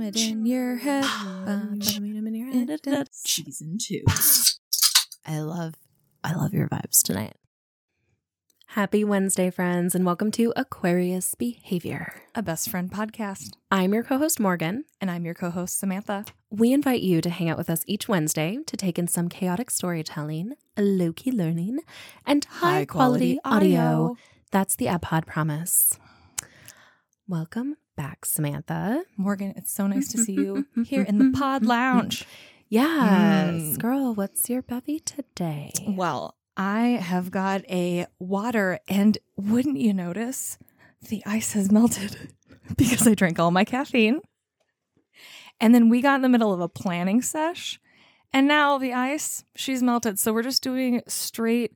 Vomit in your head. Vomit in your head. Season two. I love, I love your vibes tonight. Happy Wednesday, friends, and welcome to Aquarius Behavior. A best friend podcast. I'm your co-host Morgan. And I'm your co host, Samantha. We invite you to hang out with us each Wednesday to take in some chaotic storytelling, low key learning, and high, quality, audio. That's the AbPod promise. Welcome back, Samantha. Morgan, it's so nice to see you here in the pod lounge. Yes, Mm. girl, what's your bevy today? Well, I have got a water, and wouldn't you notice the ice has melted because I drank all my caffeine. And then we got in the middle of a planning sesh, and now the ice, she's melted. So we're just doing straight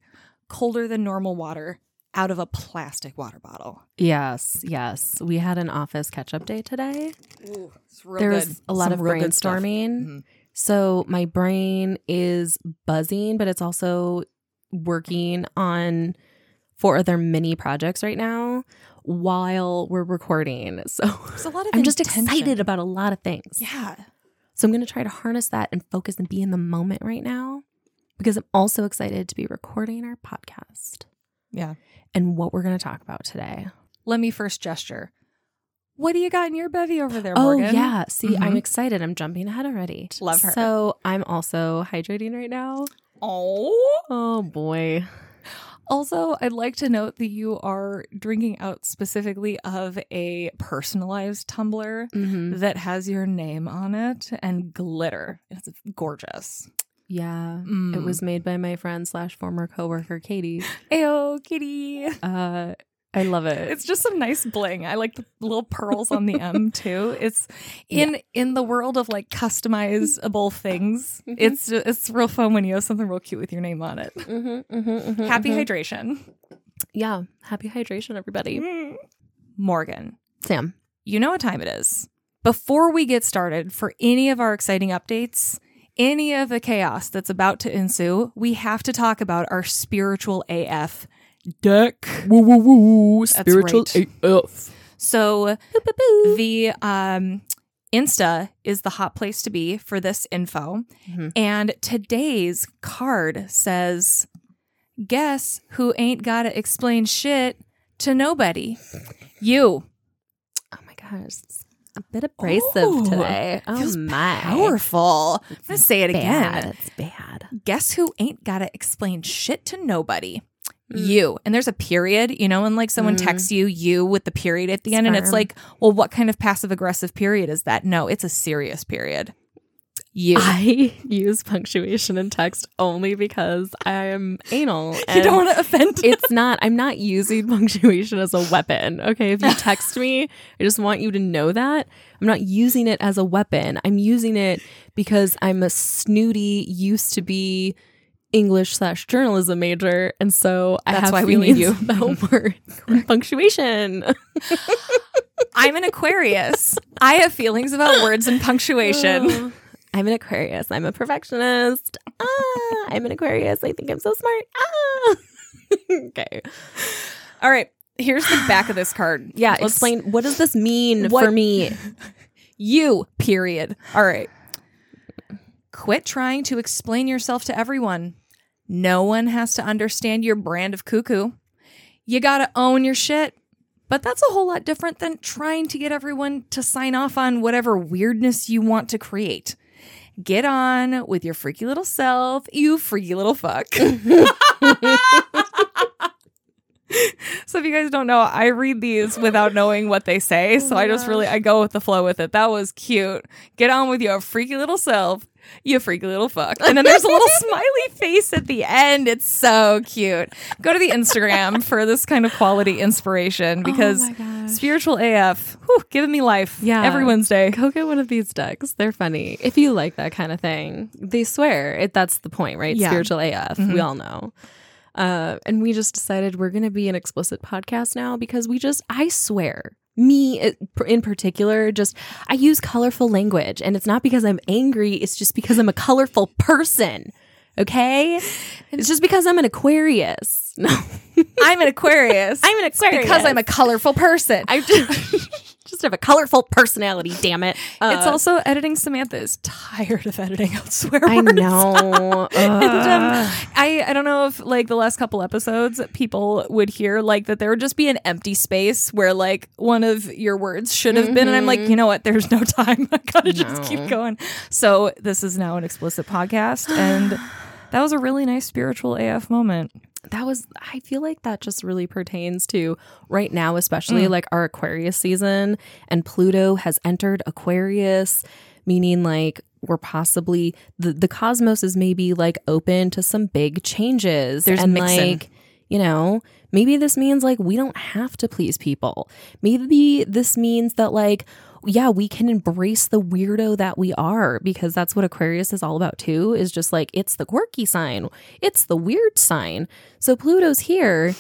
colder than normal water out of a plastic water bottle. Yes, yes. We had an office catch up day today. it's real There good. was a lot Some of real good stuff. brainstorming. Mhm. So my brain is buzzing, but it's also working on four other mini projects right now while we're recording. So There's a lot of I'm just intention. excited about a lot of things. Yeah. So I'm going to try to harness that and focus and be in the moment right now because I'm also excited to be recording our podcast Yeah. and what we're going to talk about today. Let me first gesture. What do you got in your bevy over there, Oh yeah, see, I'm Mhm. excited. I'm jumping ahead already. Love her. So I'm also hydrating right now. Oh. Oh boy. Also, I'd like to note that you are drinking out specifically of a personalized tumbler Mm-hmm. that has your name on it and glitter. It's gorgeous. Yeah, it Mm. was made by my friend slash former coworker Katie. Ayo, kitty. Uh, I love it. It's just some nice bling. I like the little pearls on the M too. It's in in the world of like customizable things. Mhm. It's it's real fun when you have something real cute with your name on it. mm-hmm, mm-hmm, Happy hydration. yeah, happy hydration, everybody. Mm. Morgan, Sam. you know what time it is. Before we get started, for any of our exciting updates, any of the chaos that's about to ensue, we have to talk about our spiritual AF deck. Woo woo woo! Spiritual AF. So the um, Insta is the hot place to be for this info. Mhm. And today's card says, Guess who ain't got to explain shit to nobody? You. Oh my gosh, a bit abrasive Ooh, today. Oh my, Powerful. I'm to say it Bad. again. It's bad. Guess who ain't got to explain shit to nobody? Mm. You. And there's a period, you know, when like someone Mm. texts you, you with the period at the end, and it's like, well, what kind of passive aggressive period is that? No, it's a serious period. You. I use punctuation in text only because I'm anal. you don't want to offend. it's not i'm not using punctuation as a weapon okay if you text me i just want you to know that i'm not using it as a weapon i'm using it because i'm a snooty used to be english slash journalism major and so i That's have why we need feelings you. about word punctuation I'm an Aquarius. I have feelings about words and punctuation. Oh. I'm an aquarius i'm a perfectionist ah, i'm an aquarius i think i'm so smart ah. okay All right. Here's the back of this card. yeah Let's- explain what does this mean What- for me You, period. All right. Quit trying to explain yourself to everyone. No one has to understand your brand of cuckoo. You got to own your shit. But that's a whole lot different than trying to get everyone to sign off on whatever weirdness you want to create. Get on with your freaky little self, you freaky little fuck. so if you guys don't know, I read these without knowing what they say. So I just really I go with the flow with it. That was cute. Get on with your freaky little self, you freaky little fuck. And then there's a little smiley face at the end. It's so cute. Go to the Instagram for this kind of quality inspiration because oh spiritual AF, whew, giving me life. Yeah. Every Wednesday. Go get one of these decks. They're funny. If you like that kind of thing, they swear it. That's the point, right? Yeah. Spiritual AF. Mhm. We all know. Uh, and we just decided we're going to be an explicit podcast now because we just, I swear, me uh, in particular, just, I use colorful language. And it's not because I'm angry, it's just because I'm a colorful person. Okay? It's just because I'm an Aquarius. No. I'm an Aquarius. I'm an Aquarius. because I'm a colorful person. I'm just, just have a colorful personality. Damn it! it's Uh, also editing. Samantha is tired of editing out swear I words. know. And, um, I I don't know if like the last couple episodes people would hear like that there would just be an empty space where like one of your words should have been and I'm like Mhm. you know what there's no time I gotta just keep going so this is now an explicit podcast and that was a really nice spiritual AF moment that was i feel like that just really pertains to right now especially Mm. like our aquarius season and pluto has entered aquarius meaning like we're possibly the, the cosmos is maybe like open to some big changes There's and mixin'. like you know maybe this means like we don't have to please people maybe this means that like yeah, we can embrace the weirdo that we are because that's what Aquarius is all about too. Is just like it's the quirky sign, it's the weird sign. So Pluto's here.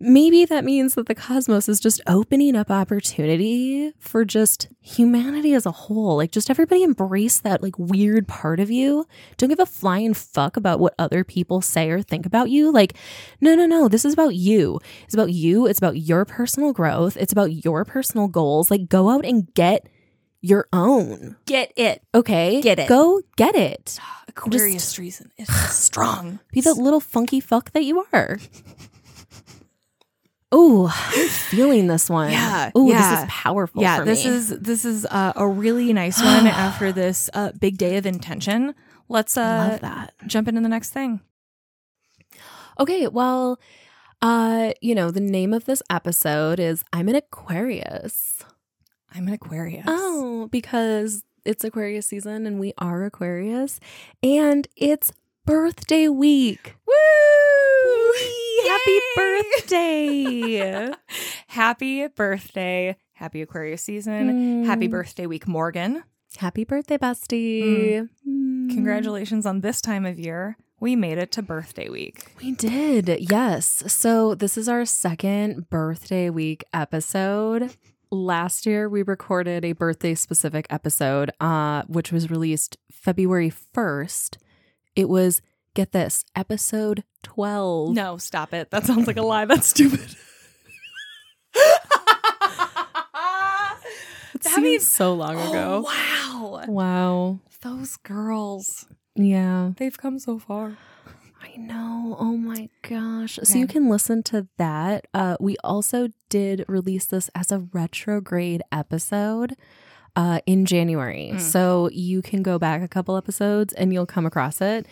Maybe that means that the cosmos is just opening up opportunity for just humanity as a whole. Like, just everybody embrace that like weird part of you. Don't give a flying fuck about what other people say or think about you. Like, no, no, no. This is about you. It's about you. It's about your personal growth. It's about your personal goals. Like, go out and get your own. get it Okay. Get it. Go get it. Aquarius reason is strong Be the little funky fuck that you are. Oh, I'm feeling this one. Yeah, Oh, yeah. this is powerful. yeah this me. is this is uh, a really nice one after this uh, big day of intention let's uh love that. jump into the next thing Okay, well, uh, you know, the name of this episode is I'm an Aquarius. I'm an Aquarius. Oh, because it's Aquarius season and we are Aquarius and it's birthday week. Woo! Happy birthday. Happy birthday. Happy Aquarius season. Happy Mm. birthday week, Morgan. Happy birthday, bestie. Mm. Congratulations on this time of year. We made it to birthday week. We did, yes. So this is our second birthday week episode. Last year we recorded a birthday specific episode, uh, which was released February 1st. It was, get this, episode 12. No, stop it. That sounds like a lie. That's stupid. It that seems means- so long ago. Oh, wow. Wow. Those girls. Yeah. They've come so far. I know. Oh my gosh. So you can listen to that. Uh, we also did release this as a retrograde episode uh, in January. Mm. So you can go back a couple episodes and you'll come across it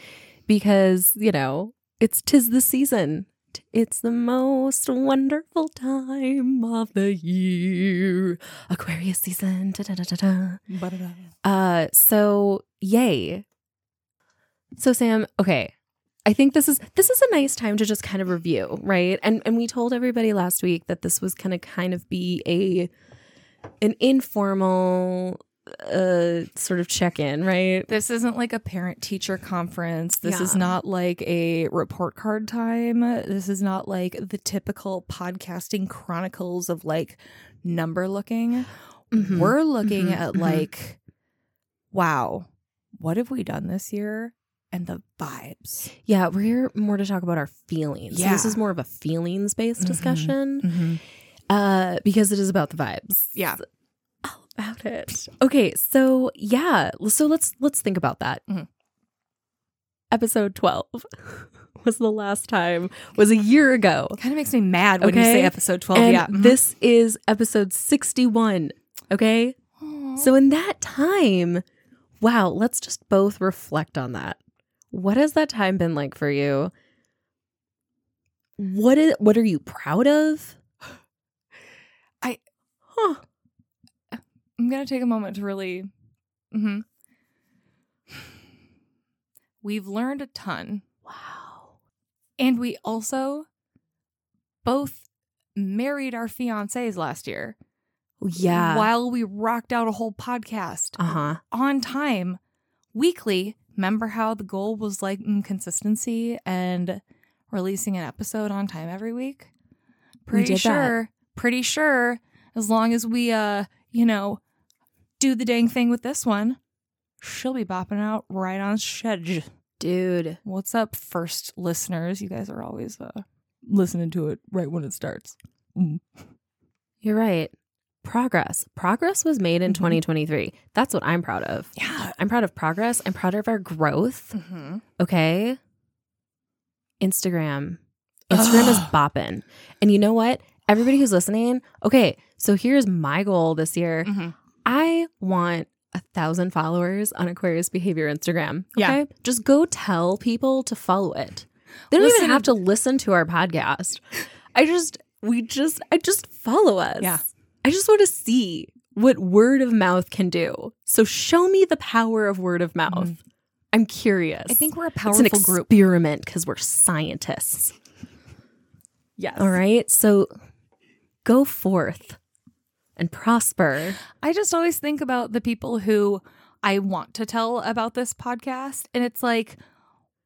because, you know, it's tis the season. It's the most wonderful time of the year. Aquarius season. Da, da, da, da, da. Uh, so yay. So Sam, okay. I think this is this is a nice time to just kind of review, right? And and we told everybody last week that this was gonna kind of be a an informal uh sort of check-in, right? This isn't like a parent teacher conference. This is not like a report card time. This is not like the typical podcasting chronicles of like number looking. Mhm. We're looking Mhm. at Mhm. like, wow, what have we done this year? And the vibes. Yeah, we're here more to talk about our feelings. So this is more of a feelings-based Mhm. discussion. Uh because it is about the vibes. Yeah. About it. Okay, so yeah, so let's let's think about that. Mhm. Episode 12 was the last time was a year ago. Kind of makes me mad when you say episode 12. and yeah. Mhm. this is episode 61, okay? Aw. So in that time, wow, let's just both reflect on that. What has that time been like for you? What is what are you proud of? I- huh. I'm gonna take a moment to really. hmm We've learned a ton, Wow. and we also both married our fiancés last year. Yeah. While we rocked out a whole podcast Uh-huh. on time, weekly. Remember how the goal was like mm, consistency and releasing an episode on time every week? Pretty that. sure. Pretty sure. As long as we, uh, you know, do the dang thing with this one, she'll be bopping out right on schedule. Dude. What's up, first listeners? You guys are always uh, listening to it right when it starts. Mm. You're right. progress. Progress was made in 2023. That's what I'm proud of. Yeah. I'm proud of progress. I'm proud of our growth. Okay. Instagram. Instagram is bopping. And you know what? Everybody who's listening, okay, so here's my goal this year. Mhm. I want a thousand followers on Aquarius Behavior Instagram. Yeah. Just go tell people to follow it. They don't Listen- even have to listen to our podcast. I just, we just, I just follow us. Yeah. I just want to see what word of mouth can do. So show me the power of word of mouth. I'm curious. Mm-hmm. I think we're a it's powerful an group. experiment because we're scientists. Yes. All right. So go forth and prosper. I just always think about the people who I want to tell about this podcast. And it's like,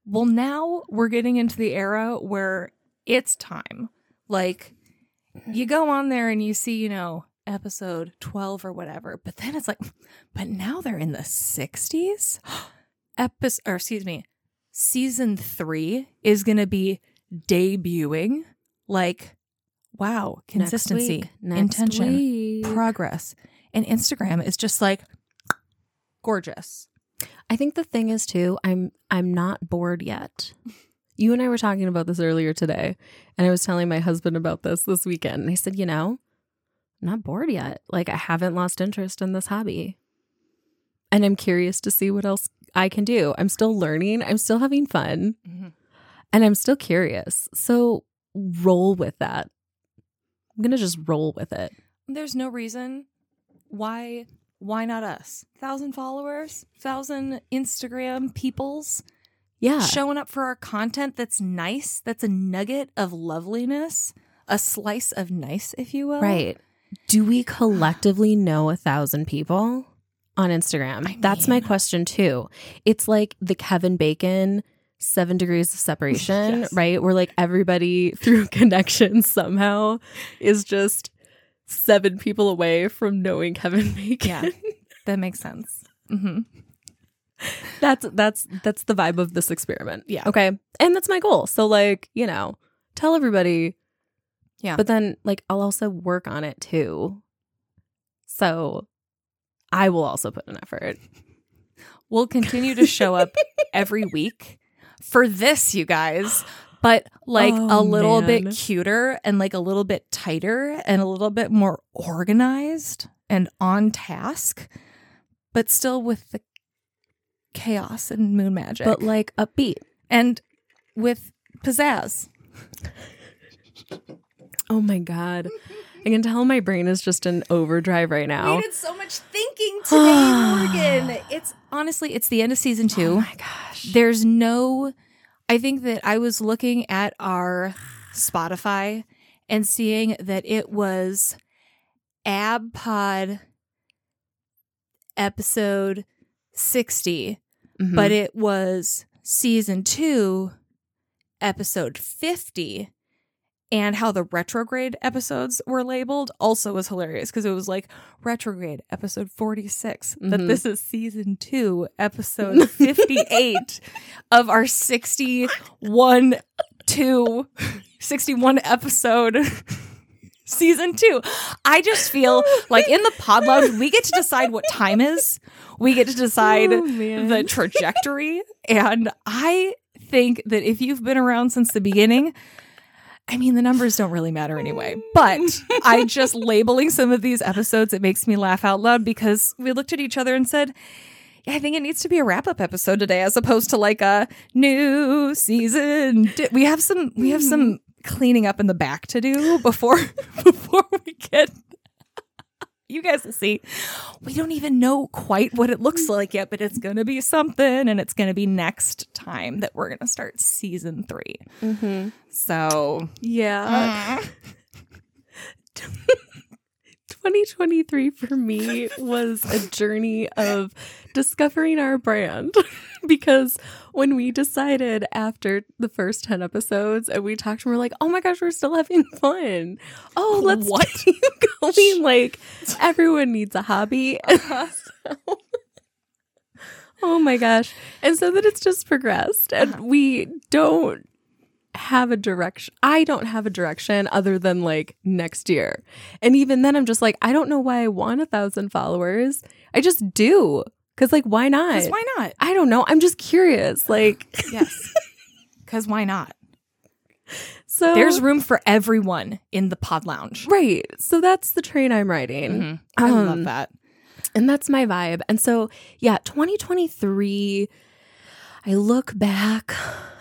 well, now we're getting into the era where it's time. Like, you go on there and you see, you know, episode 12 or whatever, but then it's like, but now they're in the 60s? Episode, or excuse me, season three is going to be debuting. Like, wow, consistency, week. Intention, week. progress. And Instagram is just like gorgeous. I think the thing is too, I'm I'm not bored yet. You and I were talking about this earlier today, and I was telling my husband about this this weekend. And I said, you know, I'm not bored yet. Like I haven't lost interest in this hobby. And I'm curious to see what else I can do. I'm still learning, I'm still having fun, mm-hmm. and I'm still curious. So roll with that. I'm going to just roll with it. There's no reason why why not us? Thousand followers, thousand Instagram peoples Yeah. showing up for our content that's nice, that's a nugget of loveliness, a slice of nice, if you will. Right. Do we collectively know a thousand people on Instagram? I That's my question too. It's like the Kevin Bacon seven degrees of separation, Yes. right? Where like everybody through connection somehow is just seven people away from knowing Kevin Bacon. Yeah. That makes sense. hmm that's that's that's the vibe of this experiment. Yeah. Okay. And that's my goal. So like, you know, tell everybody. Yeah. But then like I'll also work on it too. So I will also put an effort. We'll continue to show up every week for this, you guys, but like Oh, a little bit cuter and like a little bit tighter and a little bit more organized and on task, but still with the chaos and moon magic. But like upbeat. and with pizzazz. Oh my god. I can tell my brain is just in overdrive right now. We did so much thinking today, Morgan. It's honestly, it's the end of season two. Oh my gosh. There's no, I think that I was looking at our Spotify and seeing that it was AbPod episode 60, Mhm. but it was season two, episode 50. And how the retrograde episodes were labeled also was hilarious because it was like retrograde episode 46, but Mhm. this is season two, episode 58 of our 61 2 61 episode season two. I just feel like in the pod lounge, we get to decide what time is. We get to decide Oh, the trajectory. And I think that if you've been around since the beginning, I mean, the numbers don't really matter anyway. But I just labeling some of these episodes, it makes me laugh out loud because we looked at each other and said, yeah, I think it needs to be a wrap up episode today as opposed to like a new season. We have some we have some hmm. cleaning up in the back to do before before we get you guys will see. We don't even know quite what it looks like yet, but it's going to be something and it's going to be next time that we're going to start season 3. Mm-hmm. So, Yeah. 2023 for me was a journey of discovering our brand because when we decided after the first 10 episodes and we talked and we're like, oh my gosh, we're still having fun. Oh, let's What? keep going. Like, everyone needs a hobby. So- oh my gosh. And so that it's just progressed and uh-huh. we don't have a direction. I don't have a direction other than like next year. And even then, I'm just like, I don't know why I want a thousand followers. I just do. Cause like, why not? Why not? I don't know. I'm just curious. Like, Yes. Because why not? so There's room for everyone in the pod lounge. right. So that's the train I'm riding. Mhm. I Um, love that. And that's my vibe. And so, yeah, 2023, I look back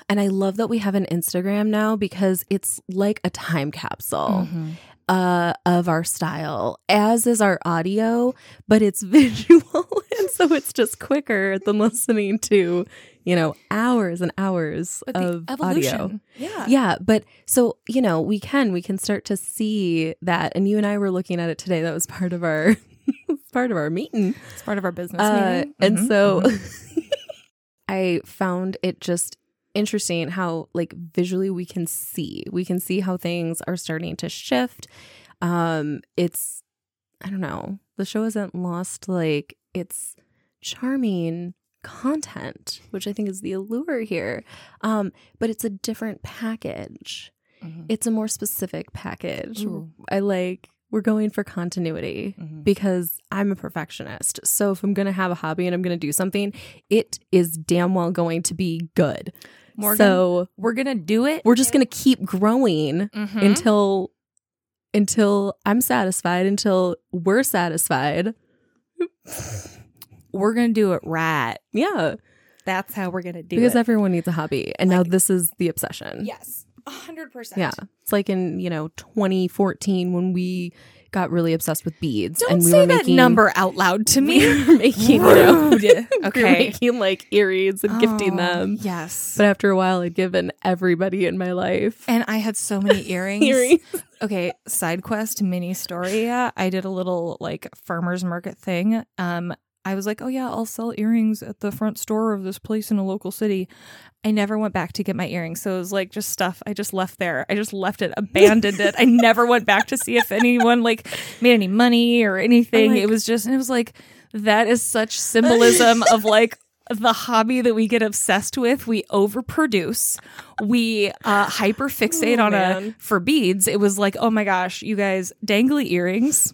and I love that we have an Instagram now because it's like a time capsule Mhm. uh, of our style, as is our audio, but it's visual. and so it's just quicker than listening to, you know, hours and hours But of audio. Yeah. Yeah, but so you know, we can we can start to see that, and you and I were looking at it today. That was part of our part of our meeting, It's part of our business uh, meeting. and Mhm. so Mhm. I found it just interesting how like visually we can see we can see how things are starting to shift. Um, it's I don't know. The show isn't lost like its charming content, which I think is the allure here. Um, but it's a different package. Mhm. It's a more specific package. Ooh. I like we're going for continuity Mhm. because I'm a perfectionist. So if I'm going to have a hobby and I'm going to do something, it is damn well going to be good. Morgan, so we're gonna do it. we're just going to keep growing Mhm. until until I'm satisfied, until we're satisfied. we're gonna do it right. Yeah, That's how we're gonna do because it. Because everyone needs a hobby, and now this is the obsession. yes, a hundred percent. Yeah, it's like in you know 2014 when we got really obsessed with beads, Don't and we say were that making number out loud to me. we were making you know Rude. we were Okay. making like earrings and gifting Oh, them. Yes. But after a while, I'd given everybody in my life and I had so many earrings. earrings. Okay, side quest mini story. I did a little like farmers market thing. Um, I was like, oh yeah, I'll sell earrings at the front store of this place in a local city. I never went back to get my earrings, so it was like just stuff I just left there. I just left it, abandoned it. I never went back to see if anyone like made any money or anything. like- it was just, and it was like that is such symbolism of like the hobby that we get obsessed with. We overproduce. We uh, hyper fixate Oh, on a for beads. It was like, oh my gosh, you guys, dangly earrings.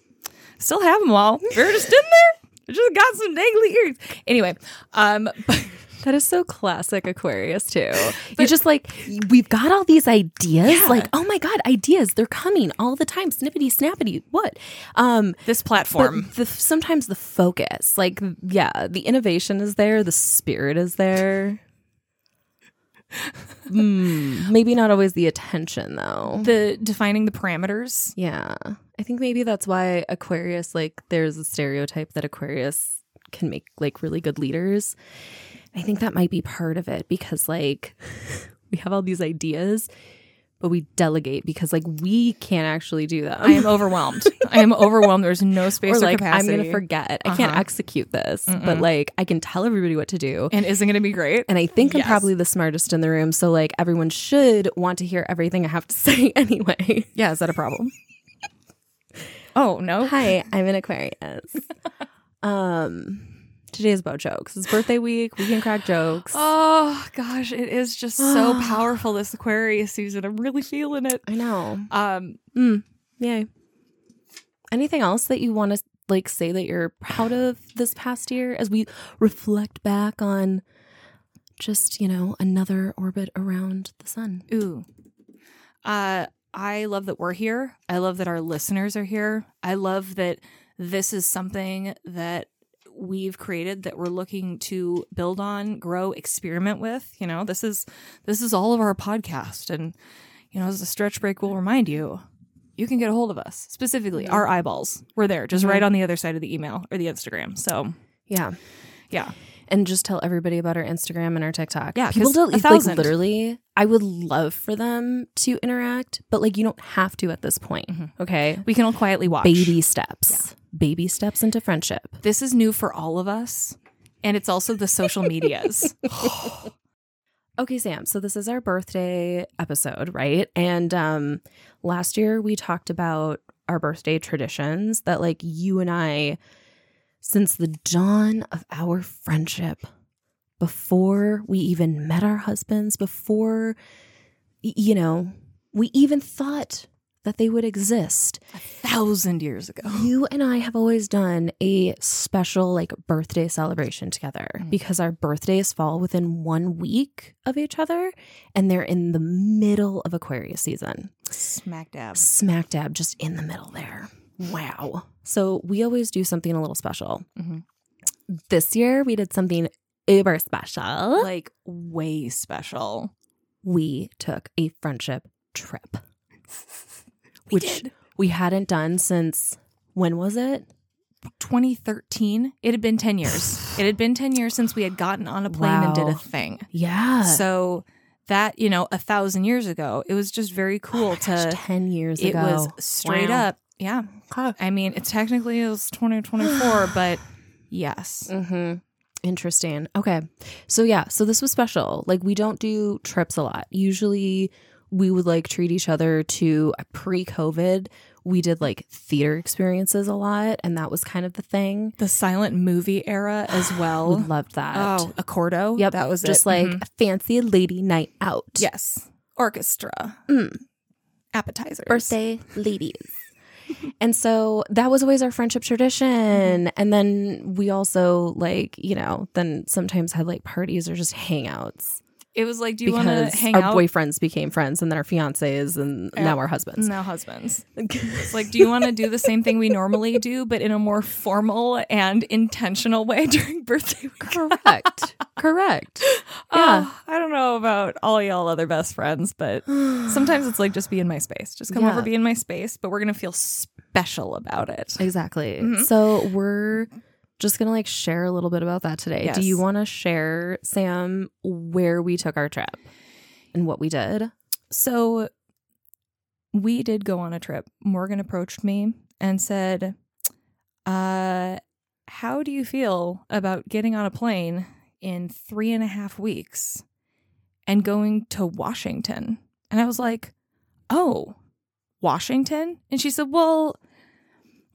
Still have them all. They're just in there. I just got some dangly earrings. Anyway, um, but That is so classic Aquarius too. You're just like we've got all these ideas. Yeah. Like, oh my god, ideas! They're coming all the time. Snippety snappity. What? Um, this platform. the sometimes the focus, like, yeah, the innovation is there. The spirit is there. Hmm, maybe not always the attention though. the defining the parameters. Yeah. I think maybe that's why Aquarius, like, there's a stereotype that Aquarius can make, like, really good leaders. I think that might be part of it because, like, we have all these ideas, but we delegate because, like, we can't actually do them. I am overwhelmed. I am overwhelmed. There's no space or, or, like, capacity. I'm going to forget. I can't Uh-huh. execute this, but, Mm-mm. like, I can tell everybody what to do. and isn't going to be great. And I think I'm probably the smartest in the room. So, like, everyone should want to hear everything I have to say anyway. Yeah, is that a problem? Oh no. Hi, I'm an Aquarius. um, today is about jokes. It's birthday week. We can crack jokes. Oh gosh, it is just so powerful this Aquarius season. I'm really feeling it. I know. Um, Mm, yay. Anything else that you want to like say that you're proud of this past year as we reflect back on just you know another orbit around the sun? Ooh. Uh I love that we're here. I love that our listeners are here. I love that this is something that we've created that we're looking to build on, grow, experiment with. You know, this is this is all of our podcast and you know, as a stretch break will remind you, you can get a hold of us. Specifically, our eyeballs. We're there, just Mhm. right on the other side of the email or the Instagram. So, Yeah. yeah. And just tell everybody about our Instagram and our TikTok. Yeah, people don't a like literally. I would love for them to interact, but like you don't have to at this point. Mhm. Okay, We can all quietly watch. baby steps. Baby steps into friendship. This is new for all of us. And it's also the social medias. Okay, Sam. So this is our birthday episode, right? And um last year we talked about our birthday traditions that like you and I since the dawn of our friendship before we even met our husbands, before you know, we even thought that they would exist. A thousand years ago. You and I have always done a special like birthday celebration together Mm. because our birthdays fall within one week of each other and they're in the middle of Aquarius season. Smack dab. Smack dab, just in the middle there. Wow. So we always do something a little special. Mhm. This year we did something uber special. Like way special. we took a friendship trip, We which did. we hadn't done since when was it? 2013. It had been 10 years. it had been 10 years since we had gotten on a plane and did a thing. Yeah. So that, you know, a thousand years ago, it was just very cool Oh my gosh, to 10 years it ago. was straight Wow. up. Yeah. I mean, it's technically was 2024, but yes. Mm-hmm. Interesting. Okay. So, yeah, so this was special. Like, we don't do trips a lot. Usually, we would like treat each other to pre COVID. We did like theater experiences a lot, and that was kind of the thing. The silent movie era as We well. loved that. Oh, Accordo. yep. That was just it. like Mhm. a fancy lady night out. yes. Orchestra. Mm. Appetizers. birthday ladies. And so that was always our friendship tradition. Mm-hmm. And then we also like, you know, then sometimes had like parties or just hangouts It was like, do you want to hang our out? boyfriends became friends and then our fiancés and Yeah. now our husbands. now husbands. It's like, do you want to do the same thing we normally do, but in a more formal and intentional way during birthday? Correct. Correct. Yeah. Oh, I don't know about all y'all other best friends, but sometimes it's like just be in my space. Just come Yeah. over, be in my space, but we're gonna feel special about it. Exactly. Mhm. So we're just gonna like share a little bit about that today. Do you want to share, Sam, where we took our trip and what we did? So we did go on a trip. Morgan approached me and said, uh, how do you feel about getting on a plane in three and a half weeks and going to Washington? And I was like, oh, Washington? And she said, well,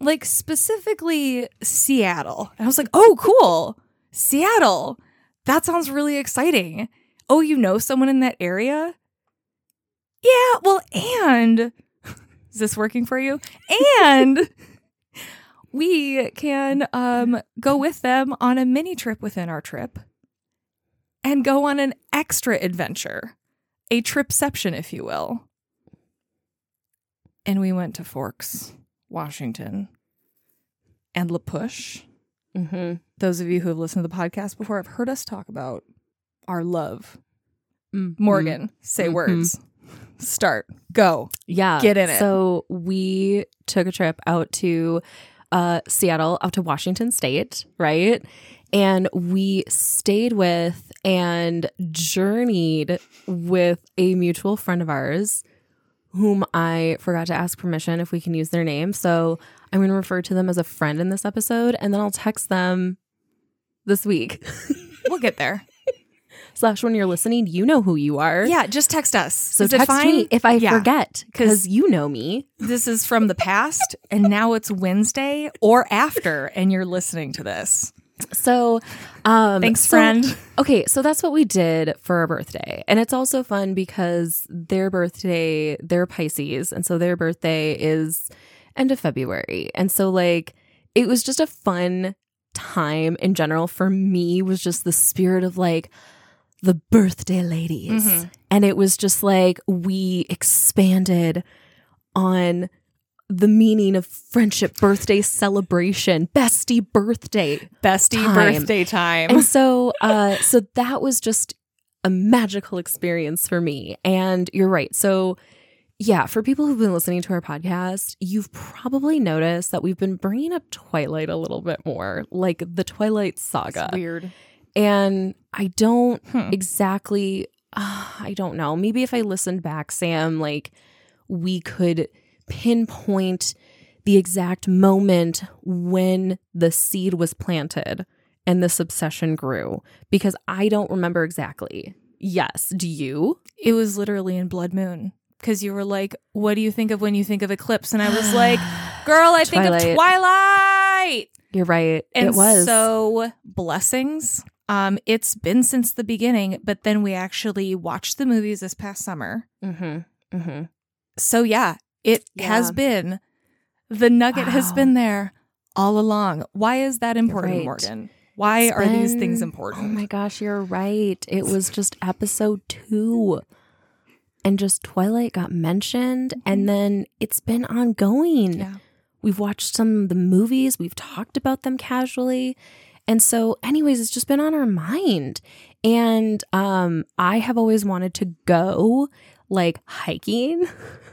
like specifically Seattle. And I was like, oh, cool. Seattle. That sounds really exciting. Oh, you know someone in that area? Yeah, well, and is this working for you? And we can um go with them on a mini trip within our trip and go on an extra adventure, a tripception, if you will. And we went to Forks, Washington, and La Push. Mm-hmm. Those of you who have listened to the podcast before have heard us talk about our love. Morgan, say Mhm. words. Start. Go. Yeah. Get in it. So we took a trip out to uh, Seattle, out to Washington State, right? And we stayed with and journeyed with a mutual friend of ours whom I forgot to ask permission if we can use their name. So I'm going to refer to them as a friend in this episode and then I'll text them this week. We'll get there. Slash, when you're listening, you know who you are. yeah, just text us. So Is text me if I Yeah. forget because you know me. This is from the past, and now it's Wednesday or after, and you're listening to this. So, um, Thanks, so- friend. Okay, so that's what we did for our birthday, and it's also fun because their birthday, they're Pisces, and so their birthday is end of February, and so like it was just a fun time in general for me. Was just the spirit of like the birthday ladies, Mhm. and it was just like we expanded on the meaning of friendship birthday celebration bestie birthday Bestie Time. birthday time. and so uh so that was just a magical experience for me and you're right so yeah for people who've been listening to our podcast you've probably noticed that we've been bringing up twilight a little bit more like the twilight saga weird. and i don't Hmm. exactly uh, i don't know maybe if i listened back sam like we could pinpoint the exact moment when the seed was planted and this obsession grew because i don't remember exactly yes do you It was literally in Blood Moon because you were like, "What do you think of when you think of eclipse?" And I was like, "Girl, I think of Twilight." you're right And it was so blessings. Um, it's been since the beginning, but then we actually watched the movies this past summer. Mm-hmm. Mm-hmm. So yeah, it has been the nugget has been there all along. Why is that important, right. Morgan? Why It's are these things important? Oh my gosh, you're right. It was just episode two. And just Twilight got mentioned, and then it's been ongoing. yeah. We've watched some of the movies, we've talked about them casually. And so, anyways, it's just been on our mind. And um, I have always wanted to go like hiking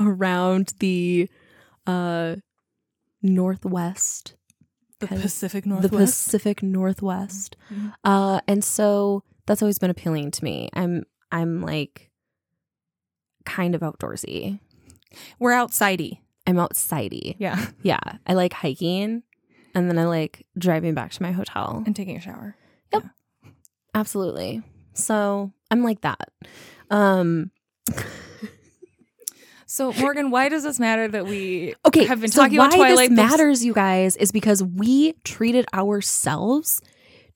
around the uh northwest The Pacific Northwest, the Pacific Northwest. Mhm. Uh, and so that's always been appealing to me. I'm I'm like kind of outdoorsy. We're outsidey. I'm outsidey. Yeah. Yeah, I like hiking, and then I like driving back to my hotel. And taking a shower. Yep. Absolutely. So I'm like that. Um, So Morgan, why does this matter that we okay, have been so talking about Twilight this matters, you guys, is because we treated ourselves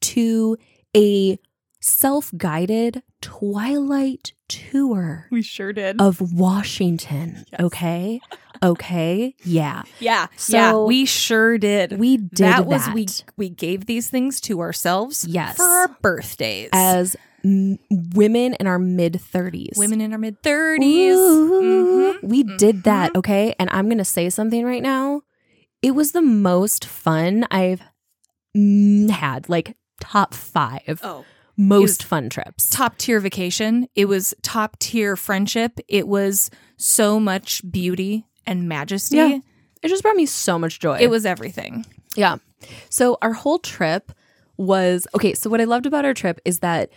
to a self-guided Twilight tour. We sure did. of Washington. Yes. Okay. Okay. Yeah. yeah. So- yeah, we sure did. We did that was we we gave these things to ourselves Yes. for our birthdays. as m- women in our mid 30s. women in our mid 30s. We did that. Mhm. Okay. And I'm going to say something right now. It was the most fun I've had, like top five Oh, most fun trips. top tier vacation. It was top tier friendship. It was so much beauty and majesty. Yeah. It just brought me so much joy. It was everything. Yeah. So our whole trip was okay. So what I loved about our trip is that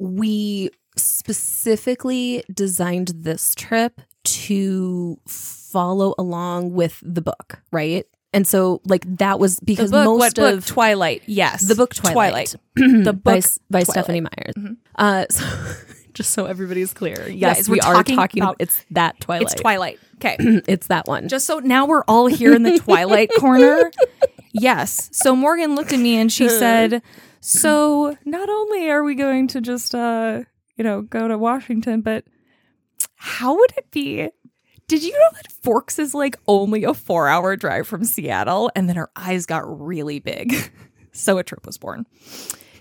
we specifically designed this trip to follow along with the book, right? And so like that was because book, most of book? Twilight. Yes. the book Twilight, The book by Twilight. Stephenie Myers. Mhm. Uh, so just so everybody's clear, yes, we are talking talking. about- it's that Twilight. It's Twilight. Okay. it's that one. Just so now we're all here in the Twilight corner. Yes. So Morgan looked at me and she said, "So not only are we going to just uh, you know, go to Washington, but how would it be? Did you know that Forks is like only a 4-hour drive from Seattle?" And then her eyes got really big. so a trip was born.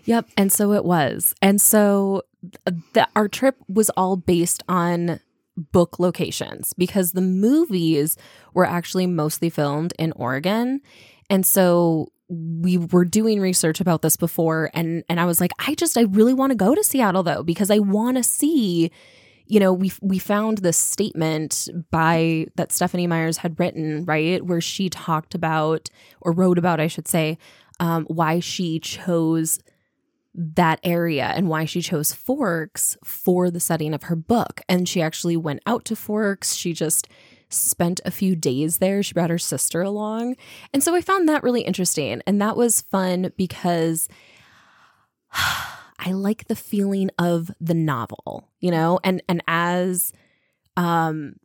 Yep. And so it was. And so the, our trip was all based on book locations because the movies were actually mostly filmed in Oregon. And so we were doing research about this before and and I was like I just I really want to go to Seattle though because I want to see you know we we found this statement by that Stephenie Myers had written right where she talked about or wrote about I should say um, why she chose that area and why she chose Forks for the setting of her book. And she actually went out to Forks. She just spent a few days there. She brought her sister along. And so I found that really interesting. And that was fun because I like the feeling of the novel, you know? And and as um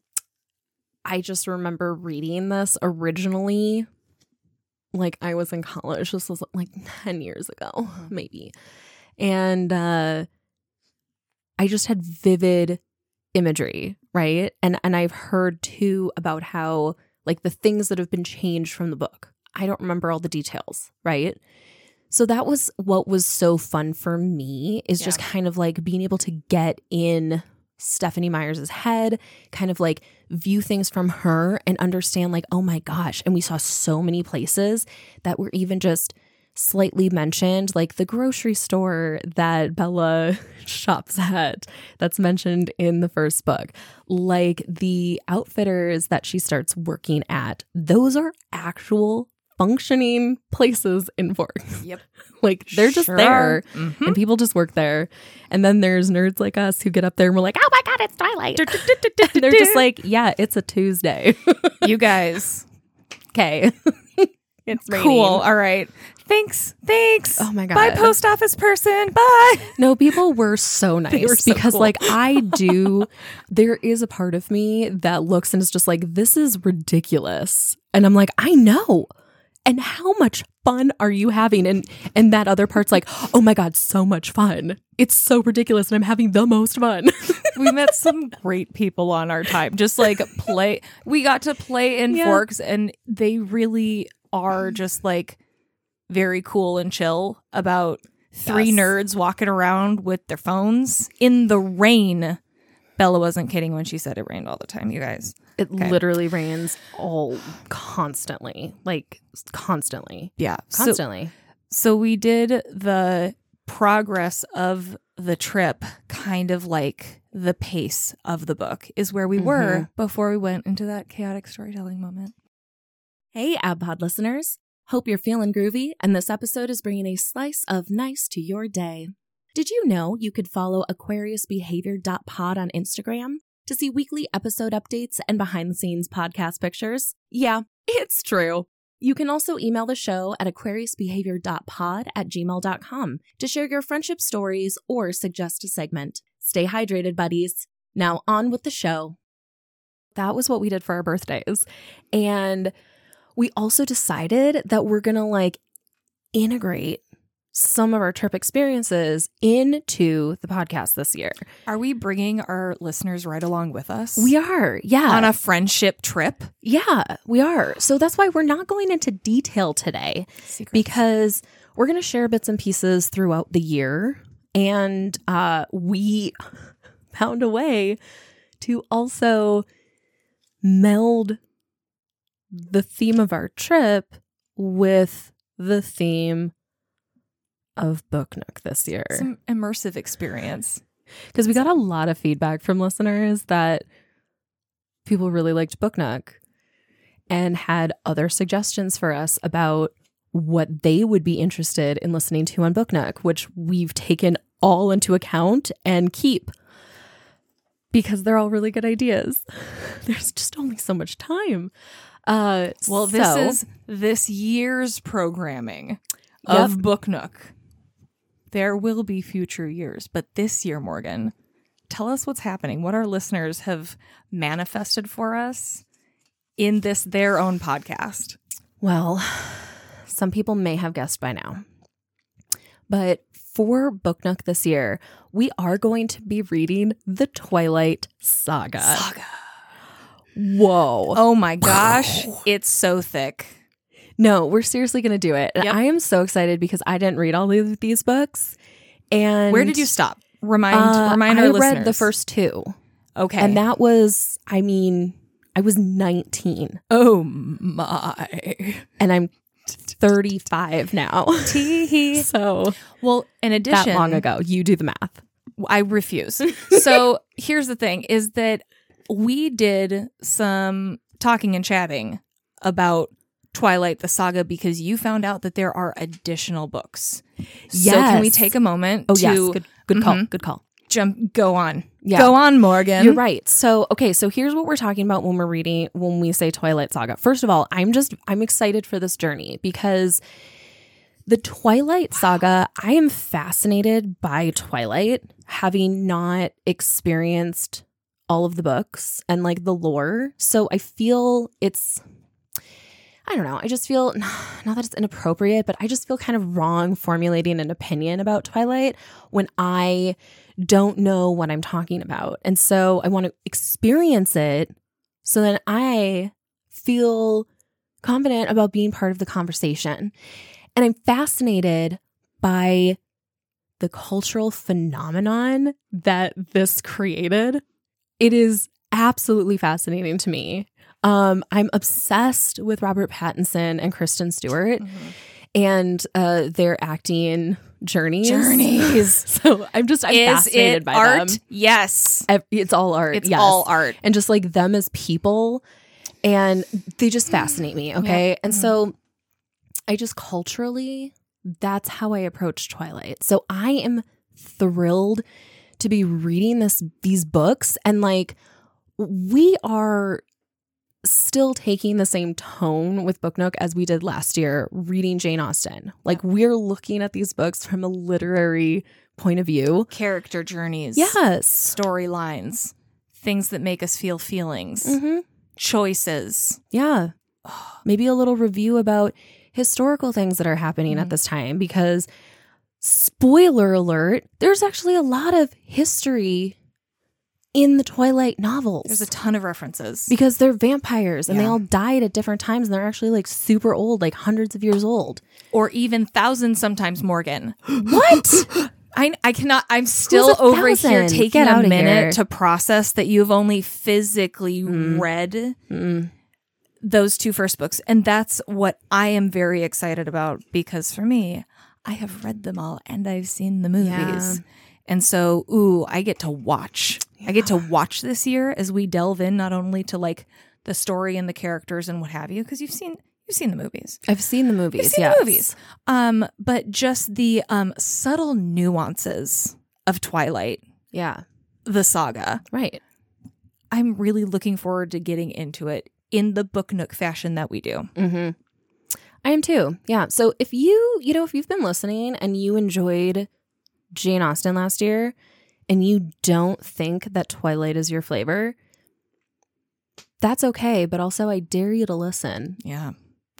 I just remember reading this originally like I was in college. This was like 10 years ago, Mhm. maybe. And uh I just had vivid imagery, right? And and I've heard too about how like the things that have been changed from the book. I don't remember all the details, right? So that was what was so fun for me is just kind of like being able to get in Stephenie Myers' head, kind of like view things from her and understand like, oh my gosh. And we saw so many places that were even just slightly mentioned, like the grocery store that Bella shops at, that's mentioned in the first book, like the outfitters that she starts working at. Those are actual functioning places in Forks. Yep. like they're just Sure there. Mhm. and people just work there. And then there's nerds like us who get up there and we're like, oh my God, it's Twilight. They're just like, yeah, it's a Tuesday. you guys. okay. it's raining. Cool. All right. Thanks. Thanks. Oh my God. Bye, post office person. Bye. No, people were so nice were so because, cool. like, I do. there is a part of me that looks and is just like, this is ridiculous, and I'm like, I know, and how much fun are you having? And and that other part's like, oh my God, so much fun. It's so ridiculous and I'm having the most fun. we met some great people on our time. Just like play, we got to play in Yeah. forks, and they really are mm. just like very cool and chill about three Yes. nerds walking around with their phones in the rain. Bella wasn't kidding when she said it rained all the time, you guys. It Okay. literally rains all constantly. Like constantly. Yeah. Constantly. so we did the progress of the trip, kind of like the pace of the book, is where we were mm-hmm. before we went into that chaotic storytelling moment. Hey, AbPod listeners. Hope you're feeling groovy, and this episode is bringing a slice of nice to your day. Did you know you could follow AquariusBehavior.pod on Instagram to see weekly episode updates and behind the scenes podcast pictures? Yeah, it's true. You can also email the show at aquariusbehavior.pod at gmail.com to share your friendship stories or suggest a segment. Stay hydrated, buddies. Now, on with the show. That was what we did for our birthdays. And we also decided that we're going to like integrate some of our trip experiences into the podcast this year. Are we bringing our listeners right along with us? We are. Yeah. on a friendship trip. yeah, we are. So that's why we're not going into detail today because we're going to share bits and pieces throughout the year and uh we found a way to also meld the theme of our trip with the theme of Book Nook this year. some immersive experience. Because we got a lot of feedback from listeners that people really liked Book Nook and had other suggestions for us about what they would be interested in listening to on Book Nook, which we've taken all into account and keep because they're all really good ideas. There's just only so much time. Uh, Well, this so- is this year's programming Yep. of Book Nook. There will be future years, but this year, Morgan, tell us what's happening. What our listeners have manifested for us in this their own podcast. Well, some people may have guessed by now. But for Book Nook this year, we are going to be reading the Twilight Saga. Whoa. Oh my gosh, it's so thick. No, we're seriously going to do it. Yep. I am so excited because I didn't read all of these books. And Where did you stop? Remind Uh, remind I our read the first two. Okay. And that was, I mean, I was 19 oh my. and I'm 35 now. Tee so Well, in addition, that long ago, you do the math. I refuse. so here's the thing is that we did some talking and chatting about Twilight the Saga because you found out that there are additional books. So can we take a moment Oh to yes, good good call. Mhm. Good call. jump go on. Yeah. Go on, Morgan. You're right. So, okay, so here's what we're talking about when we're reading when we say Twilight Saga. First of all, I'm just I'm excited for this journey because the Twilight Saga, I am fascinated by Twilight having not experienced all of the books and like the lore. So, I feel it's I don't know. I just feel not that it's inappropriate, but I just feel kind of wrong formulating an opinion about Twilight when I don't know what I'm talking about. And so I want to experience it so then I feel confident about being part of the conversation. And I'm fascinated by the cultural phenomenon that this created. It is absolutely fascinating to me. Um, I'm obsessed with Robert Pattinson and Kristen Stewart and uh, their acting journeys. Journeys. so I'm just I'm Is fascinated it by art? them. Yes. It's all art. It's yes. all art. and just like them as people, and they just fascinate me. Okay, and Mhm. so I just culturally, that's how I approach Twilight. So I am thrilled to be reading this these books, and like we are still taking the same tone with Book Nook as we did last year reading Jane Austen. Like we're looking at these books from a literary point of view. Character journeys. Yes. Storylines. Things that make us feel feelings. hmm Choices. Yeah. Maybe a little review about historical things that are happening at this time because spoiler alert, there's actually a lot of history in the Twilight novels. There's a ton of references. because they're vampires and they all died at different times and they're actually like super old, like hundreds of years old. or even thousands sometimes, Morgan. What? I, I cannot, I'm still over here taking a minute here. to process that you've only physically read Mm. those two first books. And that's what I am very excited about because for me, I have read them all and I've seen the movies. Yeah. And so, ooh, I get to watch. I get to watch this year as we delve in not only to like the story and the characters and what have you, because you've seen you've seen the movies. I've seen the movies. You've seen yes. the movies. Um, but just the um subtle nuances of Twilight, Yeah. the saga. Right. I'm really looking forward to getting into it in the book nook fashion that we do. Mm-hmm. I am too. Yeah. So if you, you know, if you've been listening and you enjoyed Jane Austen last year and you don't think that Twilight is your flavor, that's okay. But also, I dare you to listen. Yeah.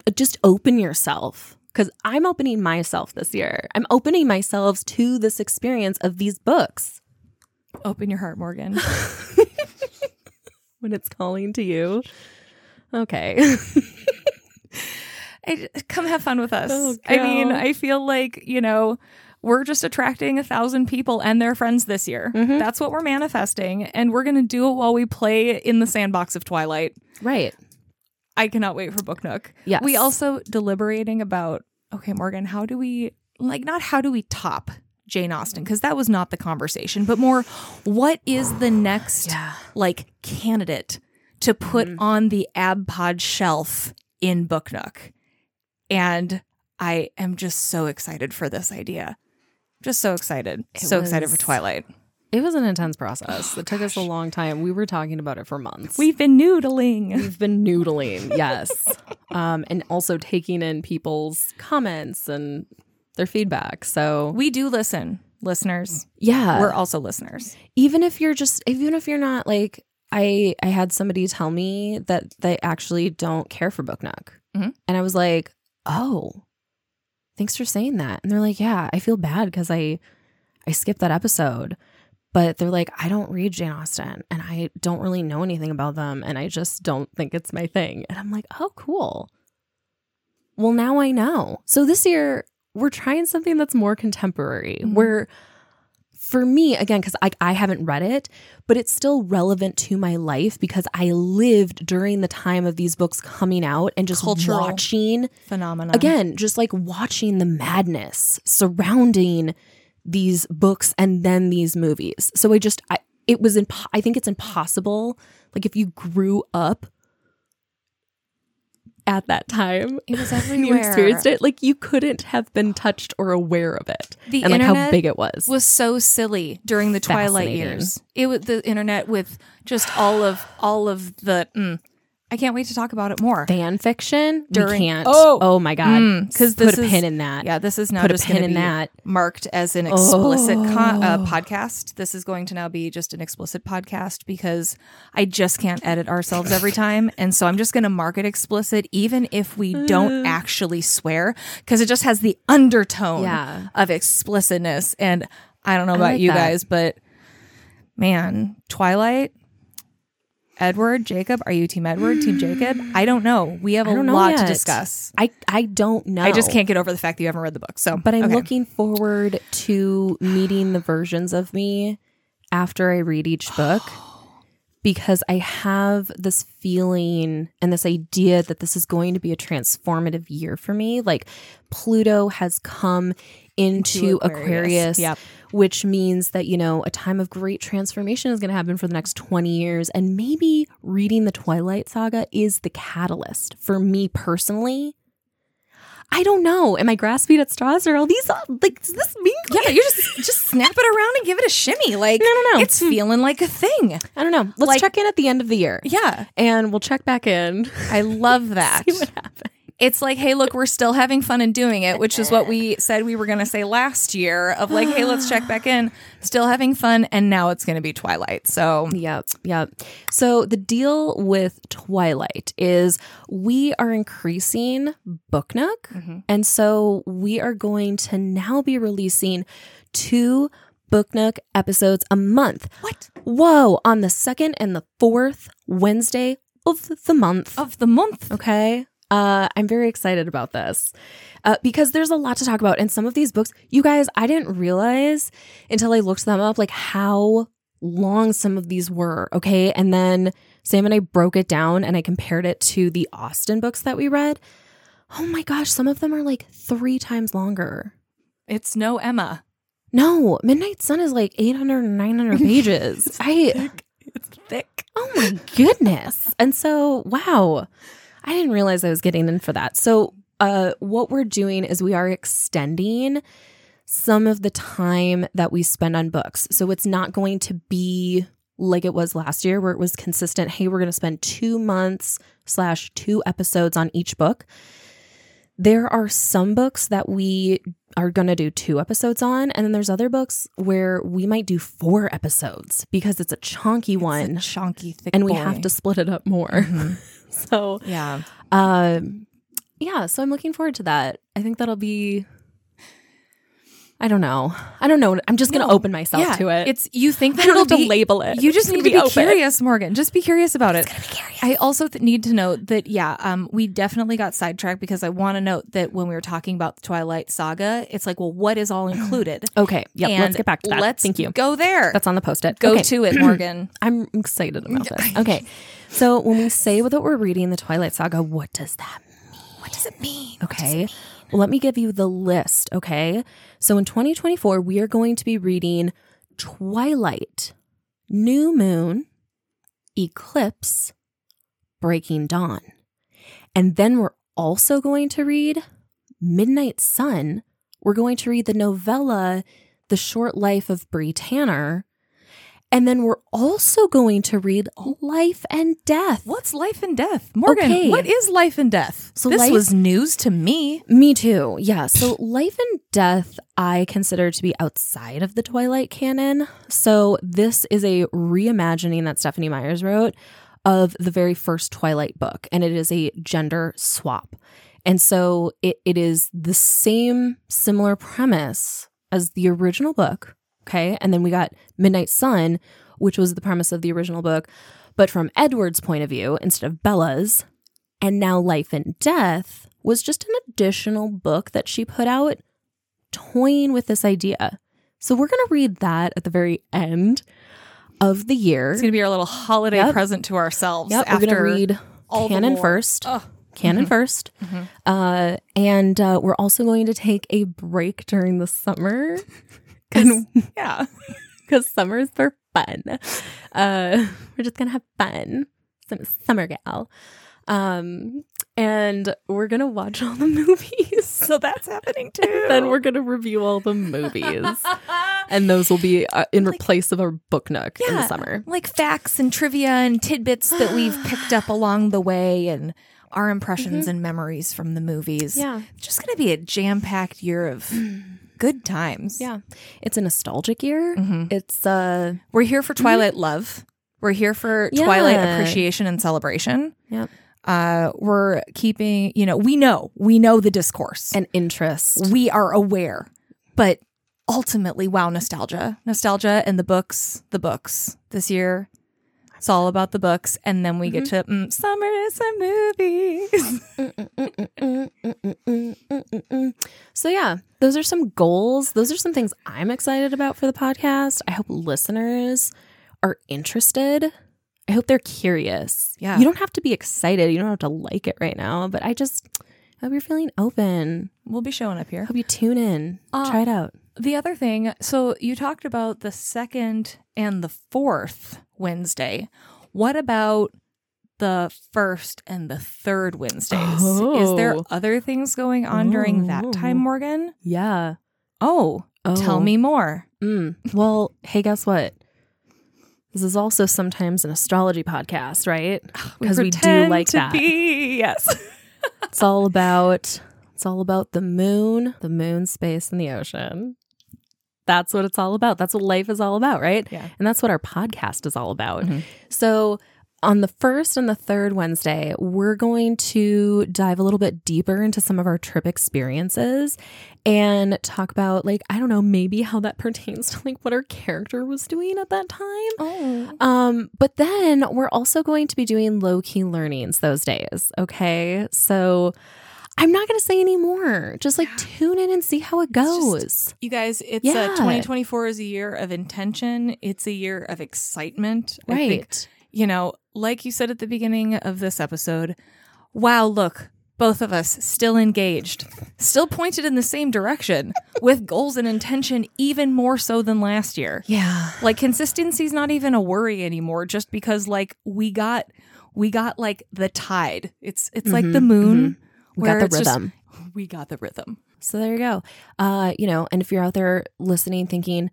Uh, just open yourself because I'm opening myself this year. I'm opening myself to this experience of these books Open your heart, Morgan. when it's calling to you. Okay. I, come have fun with us. Oh, I mean, I feel like, you know, we're just attracting a thousand people and their friends this year. Mhm. That's what we're manifesting. And we're going to do it while we play in the sandbox of Twilight. right. I cannot wait for Book Nook. Yes. We also deliberating about, okay, Morgan, how do we, like, not how do we top Jane Austen? Because that was not the conversation, but more, what is the next, Yeah. like, candidate to put Mhm. on the ab pod shelf in Book Nook? And I am just so excited for this idea. Just so excited. It so excited for Twilight. It was an intense process. it took us a long time. We were talking about it for months. We've been noodling. We've been noodling, yes. um, and also taking in people's comments and their feedback. So, We do listen, listeners. yeah. We're also listeners. even if you're just even if you're not like I I had somebody tell me that they actually don't care for Book Nook. Mhm. And I was like, "Oh. Thanks for saying that." And they're like, "Yeah, I feel bad cuz I I skipped that episode." But they're like, "I don't read Jane Austen and I don't really know anything about them and I just don't think it's my thing." And I'm like, "Oh, cool." Well, now I know. So this year we're trying something that's more contemporary. Mhm. Where for me again because I, I haven't read it but it's still relevant to my life because i lived during the time of these books coming out and just Cultural watching Phenomenon. again just like watching the madness surrounding these books and then these movies so i just i it was imp- i think it's impossible like if you grew up at that time It was and you experienced it like you couldn't have been touched or aware of it The and like how big it was was so silly during the Twilight years. It was the internet with just all of all of the. mm. I can't wait to talk about it more. fan fiction During- we can't Oh! oh, my god Mm, 'cause put this a is- pin in that Yeah, this is now put a just pin in be that marked as an explicit uh, Oh. podcast. This is going to now be just an explicit podcast because I just can't edit ourselves every time, and so I'm just going to mark it explicit, even if we don't actually swear, because it just has the undertone Yeah. of explicitness. And I don't know about like you that. guys, but man, Twilight. Edward, Jacob, are you team Edward, team Jacob? I don't know. We have a lot to discuss. i i don't know I just can't get over the fact that you haven't read the book. So, but i'm okay. looking forward to meeting the versions of me after i read each book because i have this feeling and this idea that this is going to be a transformative year for me like pluto has come into aquarius, Yep. which means that you know a time of great transformation is going to happen for the next 20 years and maybe reading the twilight saga is the catalyst for me personally i don't know am i grasping at straws or are these all like does this mean Yeah, you just just snap it around and give it a shimmy. Like I don't know. it's feeling like a thing. i don't know let's Like- check in at the end of the year Yeah, and we'll check back in I love that. see what happens It's like, hey, look, we're still having fun and doing it, which is what we said we were going to say last year of like, hey, let's check back in. Still having fun. And now it's going to be Twilight. So, Yep, yep. So the deal with Twilight is we are increasing Book Nook. Mhm. And so we are going to now be releasing two Book Nook episodes a month. what? Whoa, on the second and the fourth Wednesday of the month. Of the month. Okay. Uh, I'm very excited about this uh, because there's a lot to talk about. And some of these books, you guys, I didn't realize until I looked them up, like how long some of these were. Okay. And then Sam and I broke it down and I compared it to the Austen books that we read. Oh my gosh, some of them are like three times longer. It's no Emma. No, Midnight Sun is like 800 900 pages. I It's thick. Oh my goodness. And so, wow. I didn't realize I was getting in for that. So, uh what we're doing is we are extending some of the time that we spend on books. So it's not going to be like it was last year where it was consistent. Hey, we're going to spend 2 months slash 2 episodes on each book. There are some books that we are going to do two episodes on, and then there's other books where we might do four episodes because it's a chunky one a chunky, thick and we boy. have to split it up more. Mhm. so, Yeah. um, yeah, so I'm looking forward to that. I think that'll be. I don't know. I don't know. I'm just gonna No. open myself yeah. to it. It's you think that don't it'll have to be label it. You just need to be open. curious, Morgan. Just be curious about it. Be curious. I also th- need to note that yeah, um, we definitely got sidetracked because I want to note that when we were talking about the Twilight Saga, it's like, well, what is all included? Okay. Yep. And let's get back to that. Let's Thank you. Go there. That's on the post-it. go Okay. to it, Morgan. I'm excited about this. Okay. So when we say that we're reading the Twilight Saga, what does that mean? what does it mean? Okay. Well, let me give you the list. Okay. So in 2024, we are going to be reading Twilight, New Moon, Eclipse, Breaking Dawn. And then we're also going to read Midnight Sun. We're going to read the novella, The Short Life of Bree Tanner. And then we're also going to read Life and Death. What's life and death, Morgan? Okay. What is life and death? So this life- was news to me. Me too. Yeah. So Life and Death, I consider to be outside of the Twilight canon. So this is a reimagining that Stephenie Myers wrote of the very first Twilight book, and it is a gender swap. And so it, it is the same similar premise as the original book. Okay. And then we got Midnight Sun, which was the premise of the original book, but from Edward's point of view instead of Bella's. And now Life and Death was just an additional book that she put out toying with this idea. So we're going to read that at the very end of the year. It's gonna be our little holiday Yep. present to ourselves. Yep, we're after going to read all canon first. Ugh. Canon Mhm. 1st Mhm. Uh, and uh, we're also going to take a break during the summer because Yeah. Because summers are fun. Uh, we're just going to have fun. Some summer gal. Um, and we're going to watch all the movies. So that's happening too. then we're going to review all the movies. and those will be uh, in place of our book nook in the summer. like facts and trivia and tidbits that we've picked up along the way and our impressions and memories from the movies. Yeah. It's just going to be a jam packed year of good times. Yeah. It's a nostalgic year. Mhm. It's uh We're here for Twilight love. We're here for Yeah. Twilight appreciation and celebration. Yep. Uh, we're keeping, you know, we know, we know the discourse. and interest. we are aware, but ultimately, wow, nostalgia, nostalgia, and the books, the books this year. It's all about the books, and then we get to mm, summer is a movie. So yeah, those are some goals. Those are some things I'm excited about for the podcast. I hope listeners are interested. I hope they're curious. Yeah. You don't have to be excited. You don't have to like it right now, but I just hope you're feeling open. we'll be showing up here. Hope you tune in. Uh, Try it out. The other thing, so you talked about the second and the fourth Wednesday. What about the first and the third Wednesdays? Is there Oh. other things going on during that Oh. time, Morgan? Yeah. Oh, tell Oh. me more. Mm. Well, hey, guess what? This is also sometimes an astrology podcast, right? Because we, do like to that. Be, yes. it's all about it's all about the moon, the moon, space, and the ocean. That's what it's all about. That's what life is all about, right? Yeah. And that's what our podcast is all about. Mhm. So, on the first and the third Wednesday, we're going to dive a little bit deeper into some of our trip experiences and talk about, like, I don't know, maybe how that pertains to like what our character was doing at that time. Oh. Um, but then we're also going to be doing low key learnings those days. Okay. So I'm not going to say any more. Just like tune in and see how it goes. You guys, it's Yeah. uh, 2024 is a year of intention. It's a year of excitement. I think, right. you know, like you said at the beginning of this episode, wow, look, both of us still engaged, still pointed in the same direction with goals and intention even more so than last year. yeah. Like consistency's not even a worry anymore just because like we got we got like the tide. It's it's like the moon We got the it's just- rhythm. we got the rhythm. So there you go. Uh, you know, and if you're out there listening thinking,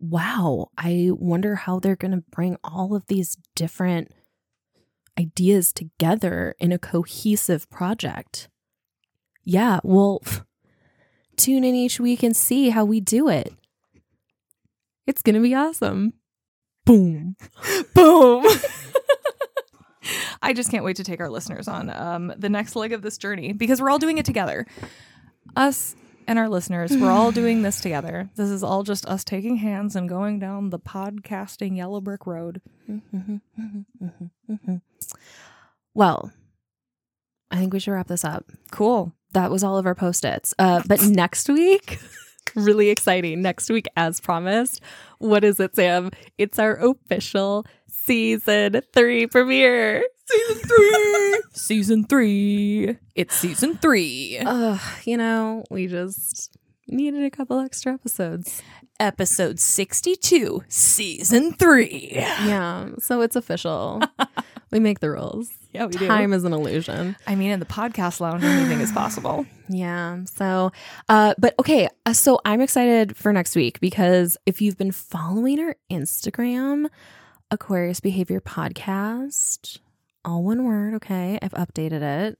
wow, I wonder how they're going to bring all of these different ideas together in a cohesive project. Yeah, well, tune in each week and see how we do it. It's going to be awesome. Boom. Boom. I just can't wait to take our listeners on um, the next leg of this journey because we're all doing it together. Us and our listeners, we're all doing this together. This is all just us taking hands and going down the podcasting yellow brick road. Well, I think we should wrap this up. Cool. that was all of our post-its. Uh, but next week, really exciting. Next week, as promised, what is it, Sam? It's our official season three premiere. Season three. season three. It's season three. Ugh, you know, we just needed a couple extra episodes. Episode 62, season three. Yeah, so it's official. we make the rules. Yeah, we do. Time is an illusion. I mean, in the podcast lounge, anything is possible. Yeah. So, uh, but okay. Uh, so I'm excited for next week because if you've been following our Instagram, Aquarius Behavior Podcast, all one word. Okay. I've updated it.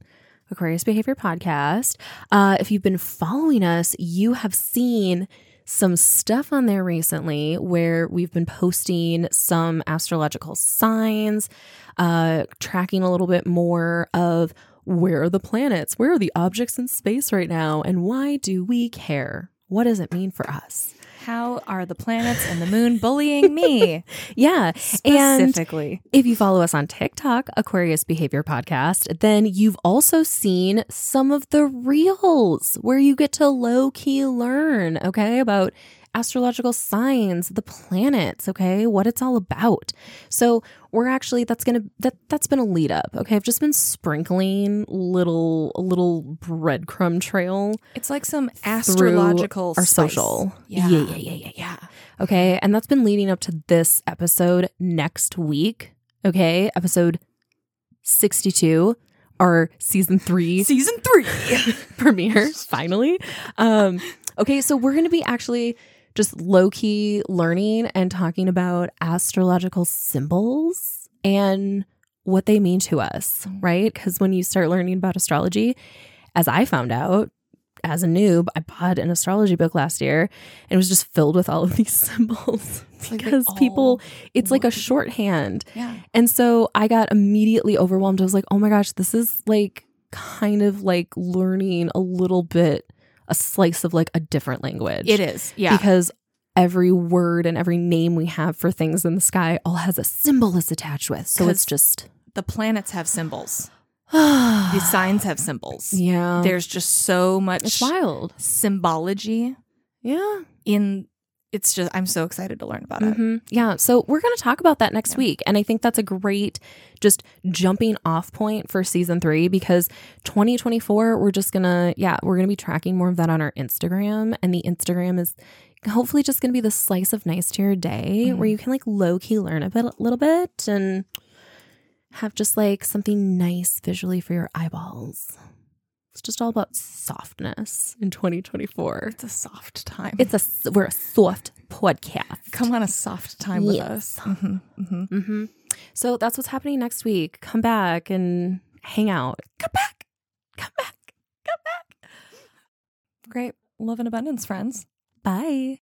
Aquarius Behavior Podcast. Uh, if you've been following us, you have seen some stuff on there recently where we've been posting some astrological signs, uh, tracking a little bit more of where are the planets? Where are the objects in space right now? And why do we care? What does it mean for us? How are the planets and the moon bullying me? Yeah. And Specifically. if you follow us on TikTok, Aquarius Behavior Podcast, then you've also seen some of the reels where you get to low key learn, okay, about astrological signs, the planets, okay, what it's all about. So we're actually that's gonna that that's been a lead up. Okay. I've just been sprinkling little a little breadcrumb trail It's like some astrological spice. social. Yeah. yeah, yeah, yeah, yeah, yeah. Okay. And that's been leading up to this episode next week. Okay. Episode 62, our season three Season three. premiere, finally. Um, okay. So we're going to be actually just low key learning and talking about astrological symbols and what they mean to us, right? Because when you start learning about astrology, as I found out, as a noob, I bought an astrology book last year and it was just filled with all of these symbols because all people, it's like a shorthand. Yeah. And so I got immediately overwhelmed. I was like, oh my gosh, this is like kind of like learning a little bit, a slice of like a different language. It is. Yeah. Because every word and every name we have for things in the sky all has a symbol it's attached with. So it's just, the planets have symbols. The these signs have symbols. Yeah. There's just so much it's wild. symbology Yeah. in it's just I'm so excited to learn about it. Mhm. Yeah. So we're going to talk about that next Yeah. week. And I think that's a great just jumping off point for season three because 2024, we're just going to, yeah, we're going to be tracking more of that on our Instagram. And the Instagram is hopefully just going to be the slice of nice to your day where Mhm. you can like low key learn a bit, a little bit and have just like something nice visually for your eyeballs. It's just all about softness in 2024. It's a soft time. It's a we're a soft podcast. Come on, a soft time with us. Mm-hmm, mm-hmm. Mm-hmm. So that's what's happening next week. Come back and hang out. Come back. Come back. Come back. Great love and abundance, friends. Bye.